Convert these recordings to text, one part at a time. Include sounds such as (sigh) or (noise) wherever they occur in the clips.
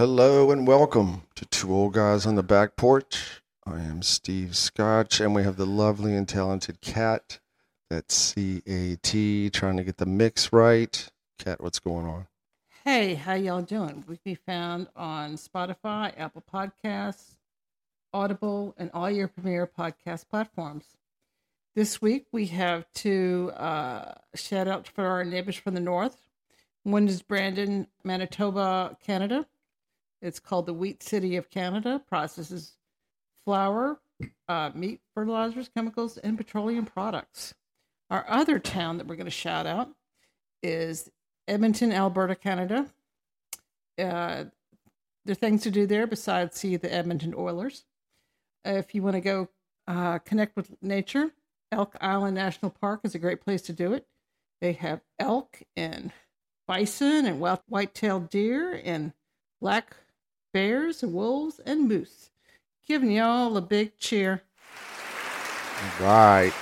Hello and welcome to Two Old Guys on the Back Porch. I am Steve Scotch, and we have the lovely and talented Cat. That's C A T, trying to get the mix right. Cat, what's going on? Hey, how y'all doing? We can be found on Spotify, Apple Podcasts, Audible, and all your premier podcast platforms. This week we have two uh, shout out for our neighbors from the north. One is Brandon, Manitoba, Canada. It's called the Wheat City of Canada. Processes flour, uh, meat, fertilizers, chemicals, and petroleum products. Our other town that we're going to shout out is Edmonton, Alberta, Canada. Uh, there are things to do there besides see the Edmonton Oilers. If you want to go uh, connect with nature, Elk Island National Park is a great place to do it. They have elk and bison and white-tailed deer and black bears wolves and moose. Giving y'all a big cheer. Right.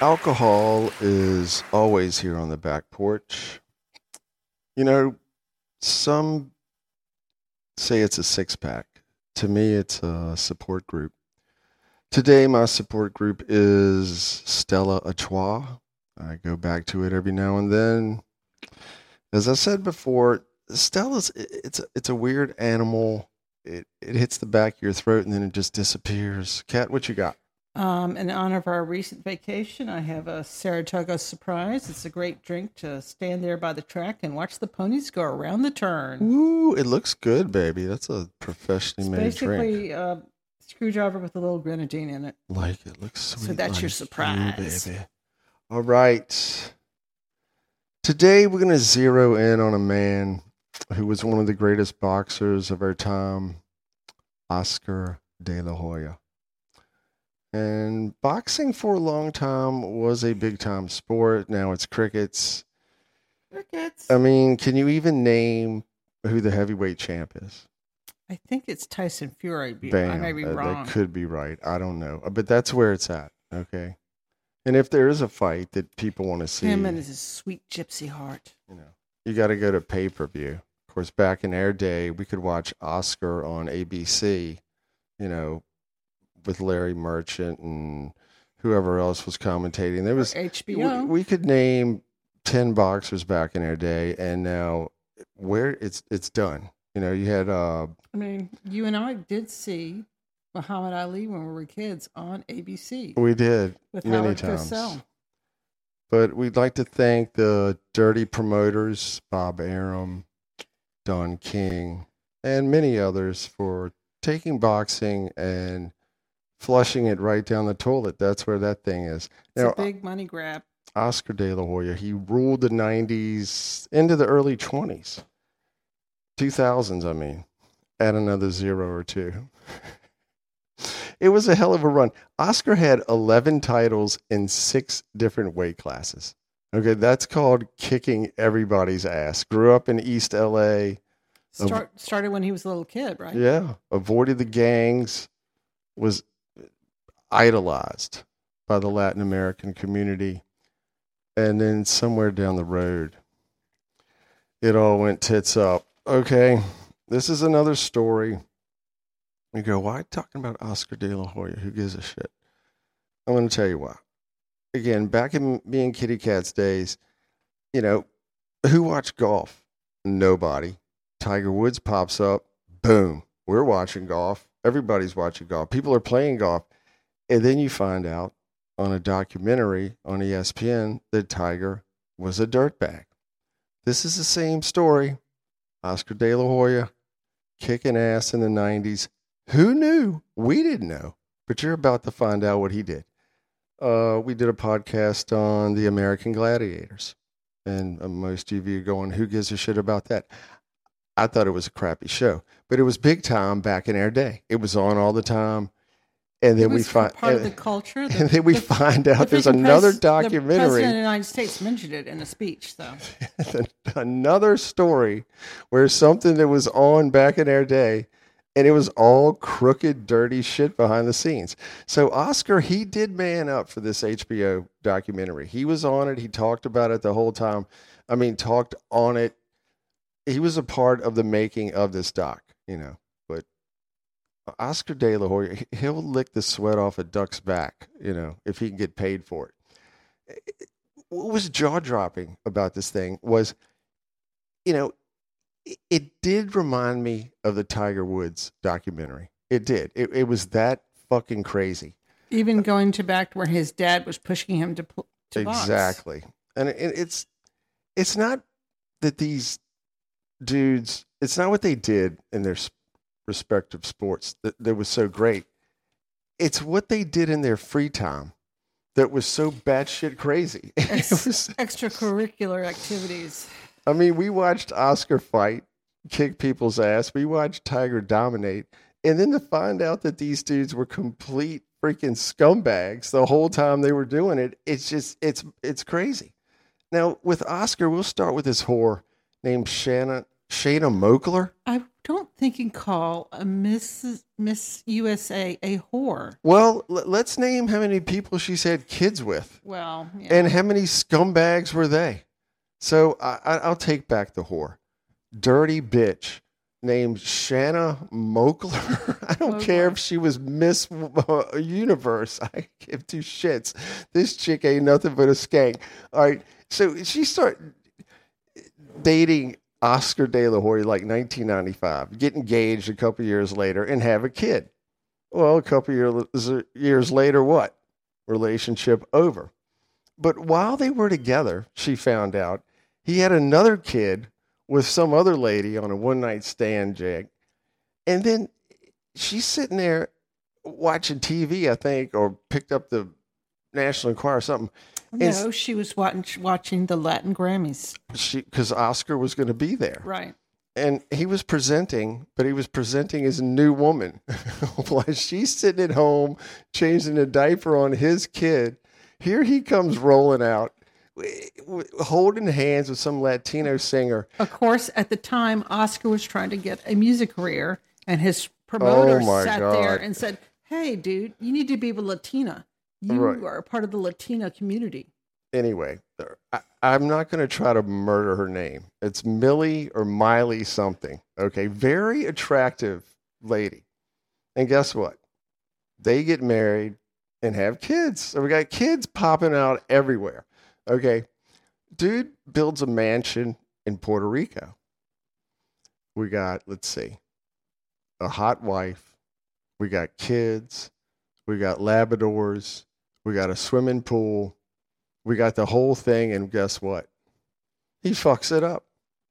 Alcohol is always here on the back porch. You know, some say it's a six pack. To me, it's a support group. Today, my support group is Stella Artois. I go back to it every now and then. As I said before, Stella's it's a, it's a weird animal. It it hits the back of your throat and then it just disappears. Cat, what you got? Um, in honor of our recent vacation, I have a Saratoga surprise. It's a great drink to stand there by the track and watch the ponies go around the turn. Ooh, it looks good, baby. That's a professionally It's made basically drink. a screwdriver with a little grenadine in it. Like it looks sweet. So that's like your you, surprise. baby. All right. Today we're going to zero in on a man who was one of the greatest boxers of our time, Oscar De La Hoya. And boxing for a long time was a big time sport. Now it's crickets. Crickets. I mean, can you even name who the heavyweight champ is? I think it's Tyson Fury. Be- I may be Uh, wrong. That could be right. I don't know. Uh, But that's where it's at. Okay. And if there is a fight that people want to see, Him and his sweet gypsy heart. you know, you got to go to pay per view. Of course, back in our day, we could watch Oscar on ABC, you know, with Larry Merchant and whoever else was commentating. There was HBO. we, we could name ten boxers back in our day, and now where it's it's done. You know, you had uh, I mean, you and I did see Muhammad Ali when we were kids on ABC we did with many Howard times. But we'd like to thank the dirty promoters, Bob Arum, Don King, and many others for taking boxing and flushing it right down the toilet. That's where that thing is. It's Now, a big money grab. Oscar De La Hoya, he ruled the 90s into the early 20s. 2000s, I mean. Add another zero or two. (laughs) it was a hell of a run. Oscar had 11 titles in six different weight classes. Okay, that's called kicking everybody's ass. Grew up in East LA. Start, started when he was a little kid, right? Yeah, avoided the gangs, was idolized by the Latin American community. And then somewhere down the road, it all went tits up. Okay, this is another story. You go, why talking about Oscar De La Hoya? Who gives a shit? I'm going to tell you why. Again, back in me and Kitty Cat's days, you know, who watched golf? Nobody. Tiger Woods pops up, boom, we're watching golf. Everybody's watching golf. People are playing golf. And then you find out on a documentary on ESPN that Tiger was a dirtbag. This is the same story. Oscar De La Hoya kicking ass in the 90s. Who knew? We didn't know. But you're about to find out what he did. Uh, we did a podcast on the American Gladiators. And uh, most of you are going, who gives a shit about that? I thought it was a crappy show, but it was big time back in our day. It was on all the time. And then we find part of the culture. (laughs) and then we the- find out the there's another pres- The president of the United States mentioned it in a speech, though. (laughs) another story where something that was on back in our day, and it was all crooked, dirty shit behind the scenes. So Oscar, he did man up for this HBO documentary. He was on it. He talked about it the whole time. I mean, talked on it he was a part of the making of this doc, you know. But Oscar De La Hoya, he- he'll lick the sweat off a duck's back, you know, if he can get paid for it. What was jaw dropping about this thing was, you know, it, did remind me of the Tiger Woods documentary. It did. It, it was that fucking crazy. Even going to back to where his dad was pushing him to, pl- to box. exactly and it, it's it's not that these dudes it's not what they did in their respective sports that, that was so great it's what they did in their free time that was so batshit crazy (laughs) it Ex- was, extracurricular activities. I mean we watched oscar fight kick people's ass. We watched tiger dominate. And then to find out that these dudes were complete freaking scumbags the whole time they were doing it it's just it's it's crazy. Now with oscar we'll start with this whore named shanna Shana mokler. I don't think you can call a Miss Miss USA a whore. well l- let's name how many people she's had kids with. Well, yeah. and how many scumbags were they so I, I, i'll take back the whore. Dirty bitch named shanna Moakler. (laughs) I don't care if she was miss uh, universe. (laughs) I give two shits. This chick ain't nothing but a skank. All right. So she started dating Oscar De La Hoya like 1995, get engaged a couple years later, and have a kid. Well, a couple years years later, what? Relationship over. But while they were together, she found out he had another kid with some other lady on a one night stand, Jake. And then she's sitting there watching TV, I think, or picked up the National Enquirer or something. no, she was watching watching the Latin Grammys. She because Oscar was going to be there. Right. and he was presenting, but he was presenting as a new woman. (laughs) While she's sitting at home changing a diaper on his kid, here he comes rolling out, holding hands with some Latino singer. Of course, at the time, Oscar was trying to get a music career, and his promoter Oh, sat there and said, "Hey, dude, you need to be with Latina. You Right. are a part of the Latina community." Anyway, I, I'm not going to try to murder her name. It's Millie or Miley something. Okay, very attractive lady. And guess what? They get married and have kids. So we got kids popping out everywhere. Okay. Dude builds a mansion in Puerto Rico. We got, let's see, a hot wife. We got kids. We got Labradors. We got a swimming pool. We got the whole thing. And guess what? He fucks it up.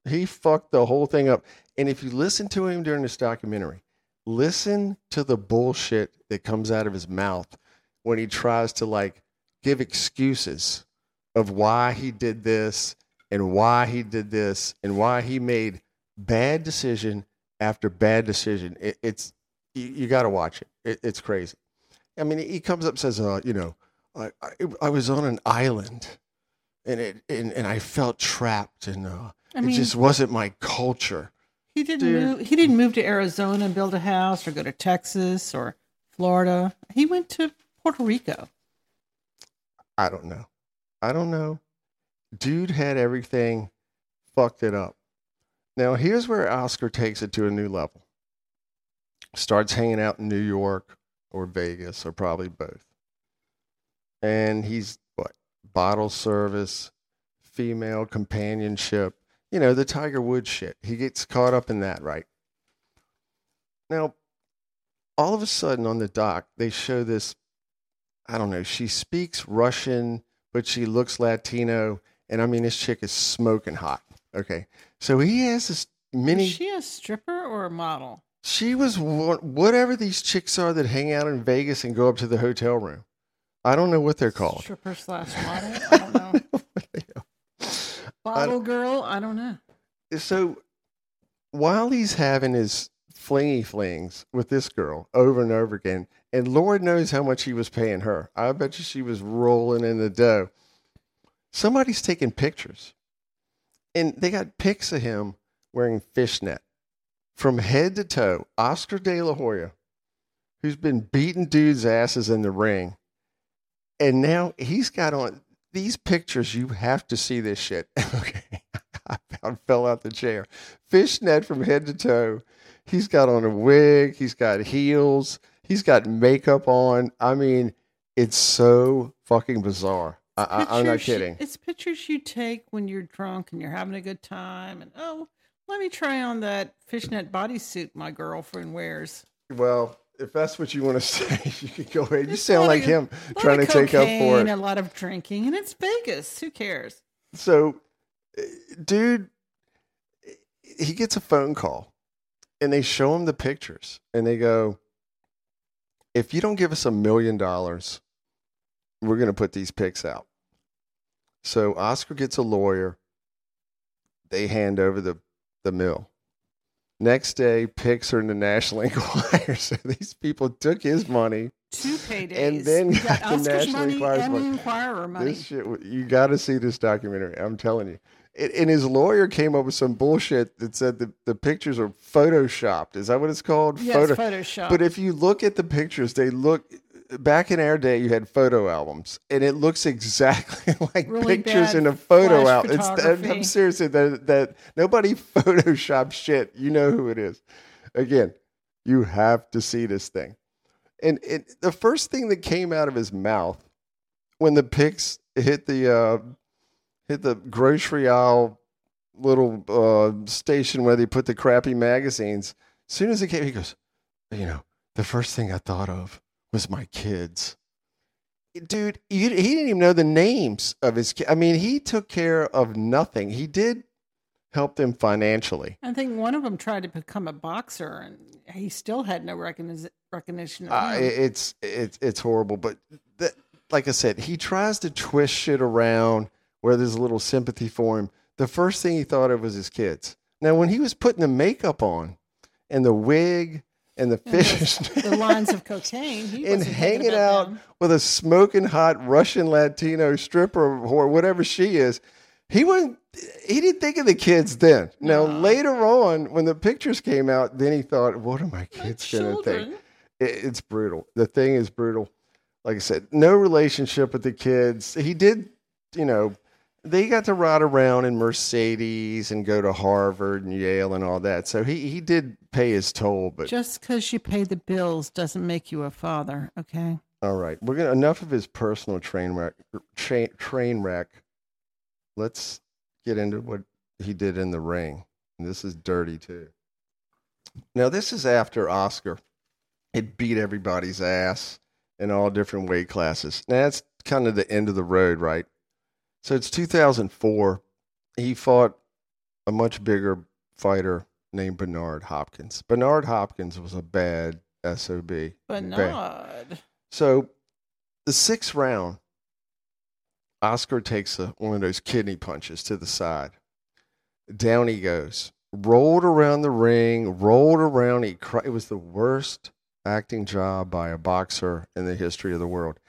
He fucked the whole thing up. And if you listen to him during this documentary, listen to the bullshit that comes out of his mouth when he tries to like give excuses of why he did this and why he did this and why he made bad decision after bad decision. It, it's you, you got to watch it. it. It's crazy. I mean, he comes up and says, uh, you know, I, I, I was on an island and it and, and I felt trapped and uh, I it just wasn't my culture. he didn't dude. move. He didn't move to Arizona and build a house, or go to Texas or Florida. He went to Puerto Rico. I don't know. I don't know. Dude had everything, fucked it up. Now here's where Oscar takes it to a new level. Starts hanging out in New York or Vegas or probably both. And he's what? Bottle service, female companionship, you know, the Tiger Woods shit. He gets caught up in that, right? Now, all of a sudden on the doc, they show this I don't know, she speaks Russian, but she looks Latino. And I mean, this chick is smoking hot. Okay. So he has this mini. Is she a stripper or a model? She was whatever these chicks are that hang out in Vegas and go up to the hotel room. I don't know what they're called. Stripper slash (laughs) model. I don't know. Bottle girl. I don't know. so while he's having his flingy flings with this girl over and over again, and Lord knows how much he was paying her. I bet you she was rolling in the dough. Somebody's taking pictures. And they got pics of him wearing fishnet from head to toe. Oscar De La Hoya, who's been beating dudes' asses in the ring. And now he's got on these pictures. You have to see this shit. (laughs) Okay. I fell out the chair. Fishnet from head to toe. He's got on a wig. He's got heels. He's got makeup on. I mean, it's so fucking bizarre. I, I, I'm not kidding. it's pictures you take when you're drunk and you're having a good time. And oh, let me try on that fishnet bodysuit my girlfriend wears. Well, if that's what you want to (laughs) say, you can go ahead. You It's sound like of- him trying to of take up for cocaine, it. A lot of drinking, and it's Vegas. Who cares? So, uh, dude, he gets a phone call and they show him the pictures and they go, if you don't give us a million dollars, we're going to put these pics out. So Oscar gets a lawyer. They hand over the, the mill. Next day, pics are in the National Enquirer. (laughs) So these people took his money. Two paydays. And then got got the Oscar's National money Enquirer's and money. Enquirer money. This shit, you got to see this documentary. I'm telling you. And- his lawyer came up with some bullshit that said the, the pictures are photoshopped. Is that what it's called? yes, Photo- Photoshop. But if you look at the pictures, they look. Back in our day, you had photo albums, and it looks exactly (laughs) like Really pictures in a photo album. It's, I'm photography. serious. That that nobody (laughs) photoshops shit. You know who it is. Again, you have to see this thing. And it, the first thing that came out of his mouth when the pics hit the uh, hit the grocery aisle little uh, station where they put the crappy magazines. As soon as it came, he goes, "You know, the first thing I thought of was my kids." Dude, you, he didn't even know the names of his kids. I mean, he took care of nothing. He did help them financially. I think one of them tried to become a boxer, and he still had no recogniz- recognition of Uh, it's it's it's horrible, but that, like I said, he tries to twist shit around where there's a little sympathy for him. The first thing he thought of was his kids. Now, when he was putting the makeup on and the wig and the fish the lines of (laughs) cocaine. He and hanging out them. with a smoking hot Russian Latino stripper or whatever she is, he wasn't. He didn't think of the kids then. Now No. later on, when the pictures came out, then he thought, "What are my My kids going to think?" it, it's brutal. The thing is brutal. Like I said, no relationship with the kids. He did, you know, they got to ride around in Mercedes and go to Harvard and Yale and all that. So he, he did pay his toll. But Just because you pay the bills doesn't make you a father, okay? all right, we're gonna enough of his personal train wreck. Train, train wreck. Let's get into what he did in the ring. And this is dirty too. Now this is after Oscar had beat everybody's ass in all different weight classes. Now that's kind of the end of the road, right? So it's 2004. He fought a much bigger fighter named Bernard Hopkins. Bernard Hopkins was a bad SOB. But Bad. So the sixth round, Oscar takes a, one of those kidney punches to the side. Down he goes. Rolled around the ring, rolled around. He cr- it was the worst acting job by a boxer in the history of the world.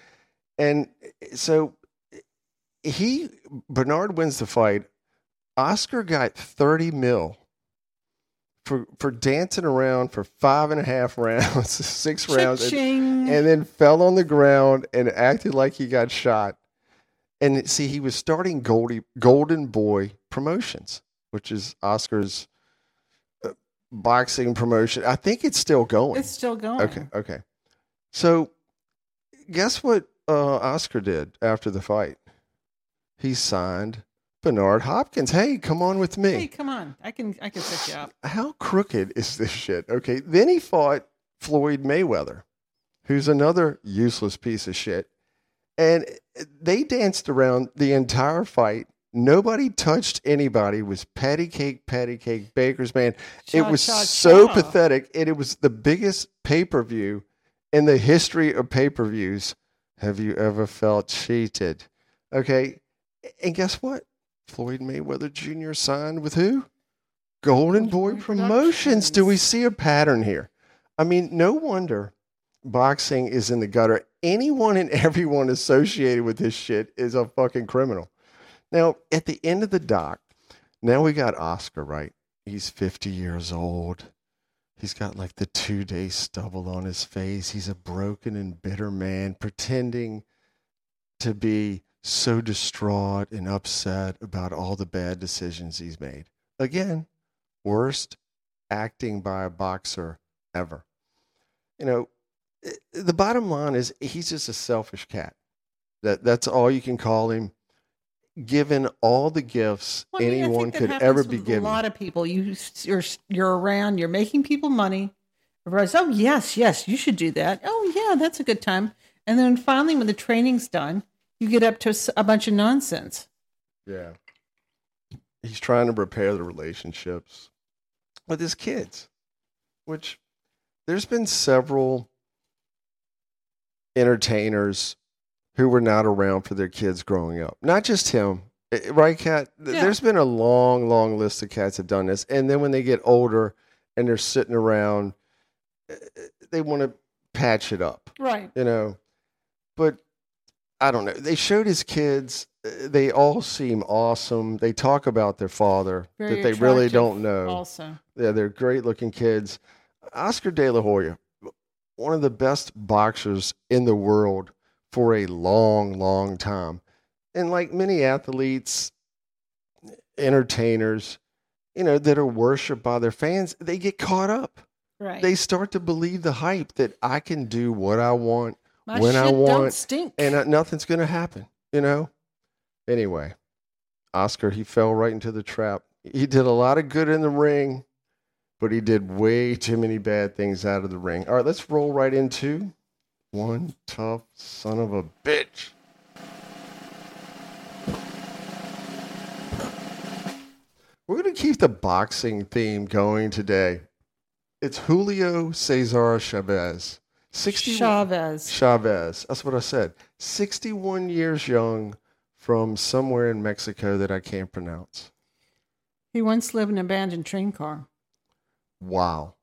And so he Bernard wins the fight. Oscar got 30 mil for for dancing around for five and a half (laughs) rounds, six rounds. and- and then fell on the ground and acted like he got shot. And see, he was starting Goldie, Golden Boy Promotions, which is Oscar's uh, boxing promotion. I think it's still going. it's still going. okay, okay. So, guess what uh, Oscar did after the fight? He signed Bernard Hopkins. Hey, come on with me Hey, come on. I can I can set you up. how crooked is this shit? Okay. Then he fought Floyd Mayweather, who's another useless piece of shit. And they danced around the entire fight. Nobody touched anybody. It was patty cake, patty cake, baker's man. it was cha, so cha. pathetic. And it was the biggest pay per view in the history of pay per views. Have you ever felt cheated? Okay. And guess what? Floyd Mayweather Jr. signed with who? Golden Boy Promotions. Do we see a pattern here? I mean, no wonder boxing is in the gutter. Anyone and everyone associated with this shit is a fucking criminal. Now, at the end of the doc, now we got Oscar, right? He's 50 years old. He's got like the two day stubble on his face. He's a broken and bitter man pretending to be so distraught and upset about all the bad decisions he's made. Again, worst acting by a boxer ever. You know, the bottom line is he's just a selfish cat. That that's all you can call him. Given all the gifts Well, I mean, anyone could ever be given. A lot of people. You you're you're around. You're making people money. Everybody's oh yes yes you should do that. Oh yeah that's a good time. And then finally when the training's done, you get up to a bunch of nonsense. Yeah. He's trying to repair the relationships with his kids, which there's been several entertainers who were not around for their kids growing up. Not just him, Eh, right, Cat? Yeah. There's been a long, long list of cats that have done this. And then when they get older and they're sitting around, eh, eh, they want to patch it up Right. you know. But I don't know. They showed his kids. uh, They all seem awesome. They talk about their father Very that they really don't know. Also. Yeah, they're great looking kids. Oscar De La Hoya, one of the best boxers in the world for a long, long time. And like many athletes, entertainers, you know, that are worshiped by their fans, they get caught up. Right. They start to believe the hype that I can do what I want My when I want- stink. and uh, nothing's going to happen, you know? Anyway, Oscar, he fell right into the trap. He did a lot of good in the ring, but he did way too many bad things out of the ring. All right, let's roll right into one tough son of a bitch. We're going to keep the boxing theme going today. It's Julio Cesar Chavez. 61 Chavez. Chavez. That's what I said. 61 years young from somewhere in Mexico that I can't pronounce. He once lived in an abandoned train car. Wow.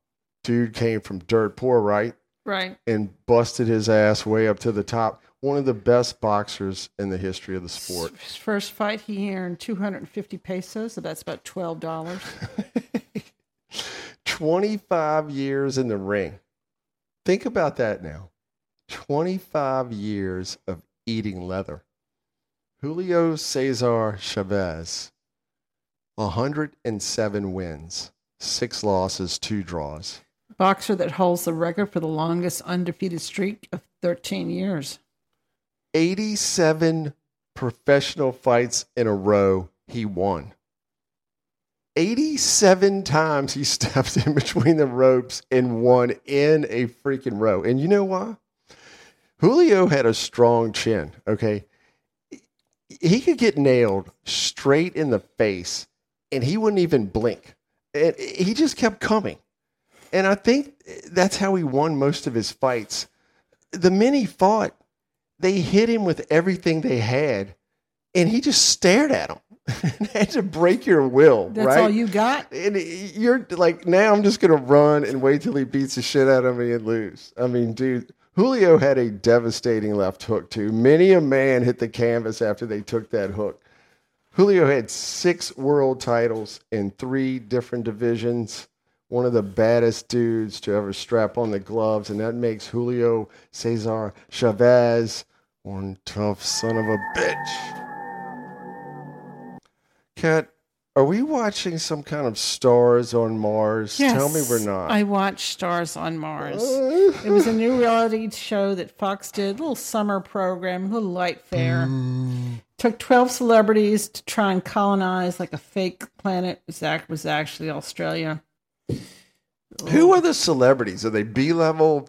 Dude came from dirt poor, right? Right. And busted his ass way up to the top. One of the best boxers in the history of the sport. His first fight, he earned 250 pesos, so that's about $12. (laughs) 25 years in the ring. Think about that now. 25 years of eating leather. Julio Cesar Chavez, 107 wins, six losses, two draws. Boxer that holds the record for the longest undefeated streak of 13 years. 87 professional fights in a row he won. 87 times he (laughs) stepped in between the ropes and won in a freaking row. And you know why? Julio had a strong chin, okay? He could get nailed straight in the face and he wouldn't even blink. And he just kept coming. And I think that's how he won most of his fights. The men he fought, they hit him with everything they had, and he just stared at them. (laughs) had to break your will, That's right? all you got? and you're like, now I'm just gonna run and wait till he beats the shit out of me and lose. I mean, dude, Julio had a devastating left hook too. Many a man hit the canvas after they took that hook. Julio had six world titles in three different divisions. One of the baddest dudes to ever strap on the gloves, and that makes Julio Cesar Chavez one tough son of a bitch. Kat, are we watching some kind of stars on Mars? Tell me we're not. I watched Stars on Mars. (laughs) It was a new reality show that Fox did, a little summer program, a little light fare. Mm. Took 12 celebrities to try and colonize like a fake planet. Ac- was actually Australia. Who are the celebrities? Are they B level,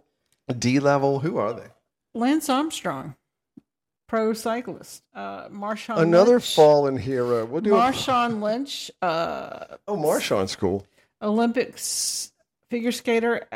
D level? Who are they? Lance Armstrong, pro cyclist. Uh, Marshawn Another Lynch. fallen hero. We'll do a, Marshawn Lynch, uh, Oh, Marshawn's cool. Olympics figure skater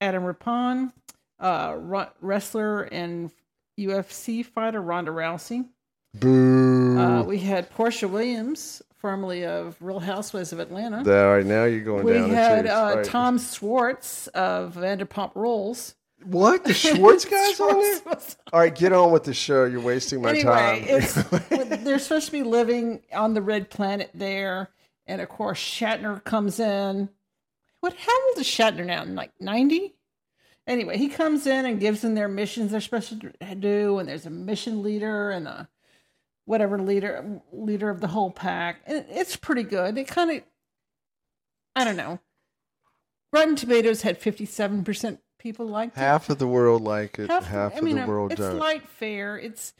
Adam Rippon, uh, wrestler and UFC fighter Ronda Rousey. Boo. Uh, we had Porsha Williams, formerly of Real Housewives of Atlanta. All right, now you're going we down had uh. Right. Tom Schwartz of Vanderpump Rules. What? The (laughs) Schwartz guys on there? All right, get on with the show. You're wasting my anyway, time. it's, (laughs) they're supposed to be living on the red planet there, and of course Shatner comes in. What? How old is Shatner now? Like ninety? Anyway, he comes in and gives them their missions they're supposed to do, and there's a mission leader and a whatever leader leader of the whole pack. And it's pretty good. It kind of, I don't know. Rotten Tomatoes had fifty seven percent people liked it. Half of the world like it. Half, I of mean, the uh, world it's don't. It's light fare. It's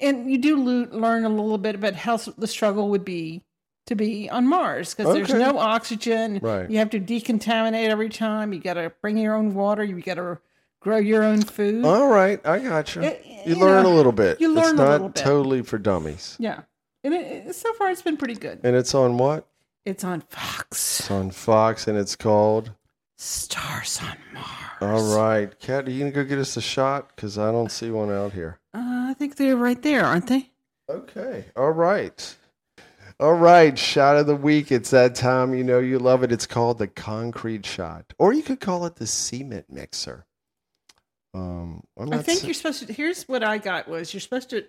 and you do learn a little bit about how the struggle would be to be on Mars because there's no oxygen. Right. You have to decontaminate every time. You got to bring your own water. You got to grow your own food. All right, I got you. It- you you learn know, a little bit. you it's learn a not little bit. totally for dummies. yeah, and it- so far it's been pretty good. And it's on what? It's on Fox. It's on Fox, and it's called. Stars on Mars. All right, Kat, are you gonna go get us a shot? Because I don't see one out here. Uh, I think they're right there, aren't they? Okay. All right. All right. Shot of the week. It's that time. You know you love it. It's called the concrete shot, or you could call it the cement mixer. Um, I think sa- you're supposed to. Here's what I got was you're supposed to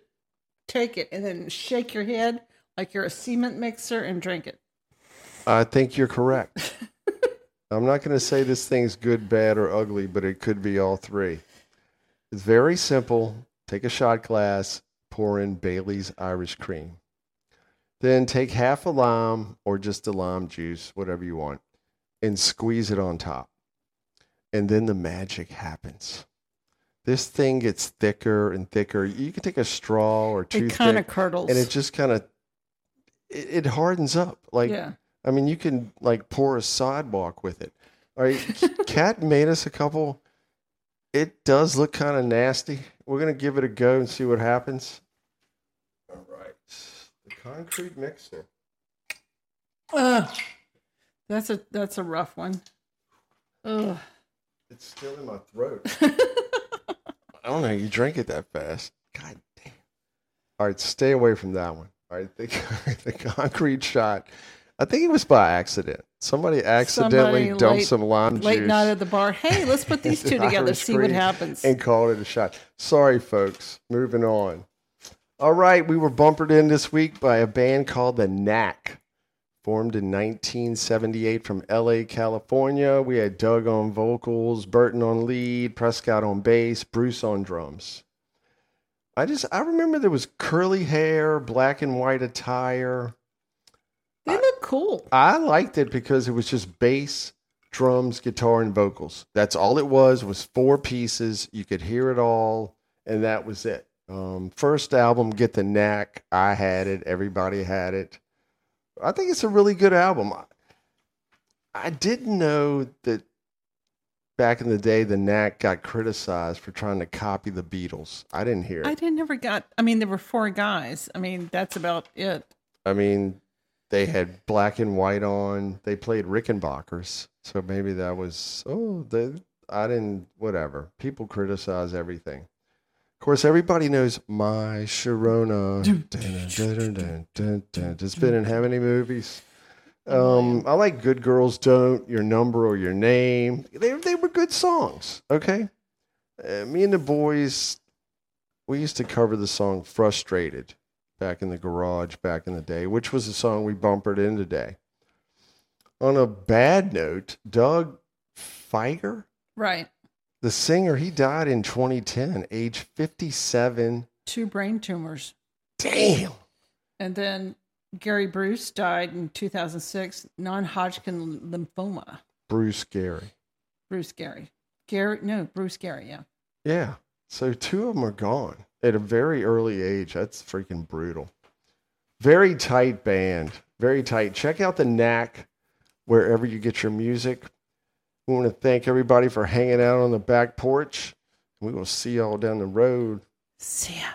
take it and then shake your head like you're a cement mixer and drink it. I think you're correct. (laughs) I'm not going to say this thing's good, bad, or ugly, but it could be all three. It's very simple. Take a shot glass, pour in Bailey's Irish cream. Then take half a lime or just a lime juice, whatever you want, and squeeze it on top. And then the magic happens. This thing gets thicker and thicker. You can take a straw or two. It kind of curdles. and it just kind of it, it hardens up. Like yeah. I mean, you can like pour a sidewalk with it. All right, (laughs) Kat made us a couple. It does look kind of nasty. We're gonna give it a go and see what happens. All right, the concrete mixer. Ugh. That's a that's a rough one. Ugh. It's still in my throat. (laughs) I don't know. You drink it that fast. God damn. All right, stay away from that one. All right, the, (laughs) the concrete shot. I think it was by accident. Somebody accidentally Somebody dumped late- some lime Late juice. night at the bar. Hey, let's put (laughs) these two together. See what happens. and called it a shot. Sorry, folks. Moving on. All right, we were bumpered in this week by a band called the Knack, formed in 1978 from LA, California. We had Doug on vocals, Berton on lead, Prescott on bass, Bruce on drums. I just I remember there was curly hair, black and white attire. They look cool. I liked it because it was just bass, drums, guitar, and vocals. That's all it was. Was four pieces. You could hear it all, and that was it. Um, first album, Get the Knack. I had it. Everybody had it. I think it's a really good album. I, I didn't know that back in the day, the Knack got criticized for trying to copy the Beatles. I didn't hear it. I didn't ever got. I mean, there were four guys. I mean, that's about it. I mean, they had black and white on. They played Rickenbackers, so maybe that was oh, they, I didn't. Whatever. People criticize everything. Of course, everybody knows my Sharona. It's been in how many movies? Um, I like Good Girls Don't, Your Number or Your Name. They they were good songs. Okay, uh, me and the boys, we used to cover the song "Frustrated" back in the garage back in the day, which was a song we bumpered in today. On a bad note, Doug Fieger, Right. the singer, he died in 2010, age 57. Two brain tumors. Damn. And then Gary Bruce died in 2006, non Hodgkin lymphoma. Bruce Gary. Bruce Gary. Gary, no, Bruce Gary, yeah. Yeah. So two of them are gone at a very early age. That's freaking brutal. Very tight band. Very tight. Check out the knack wherever you get your music. We want to thank everybody for hanging out on the back porch. We will see y'all down the road. See ya.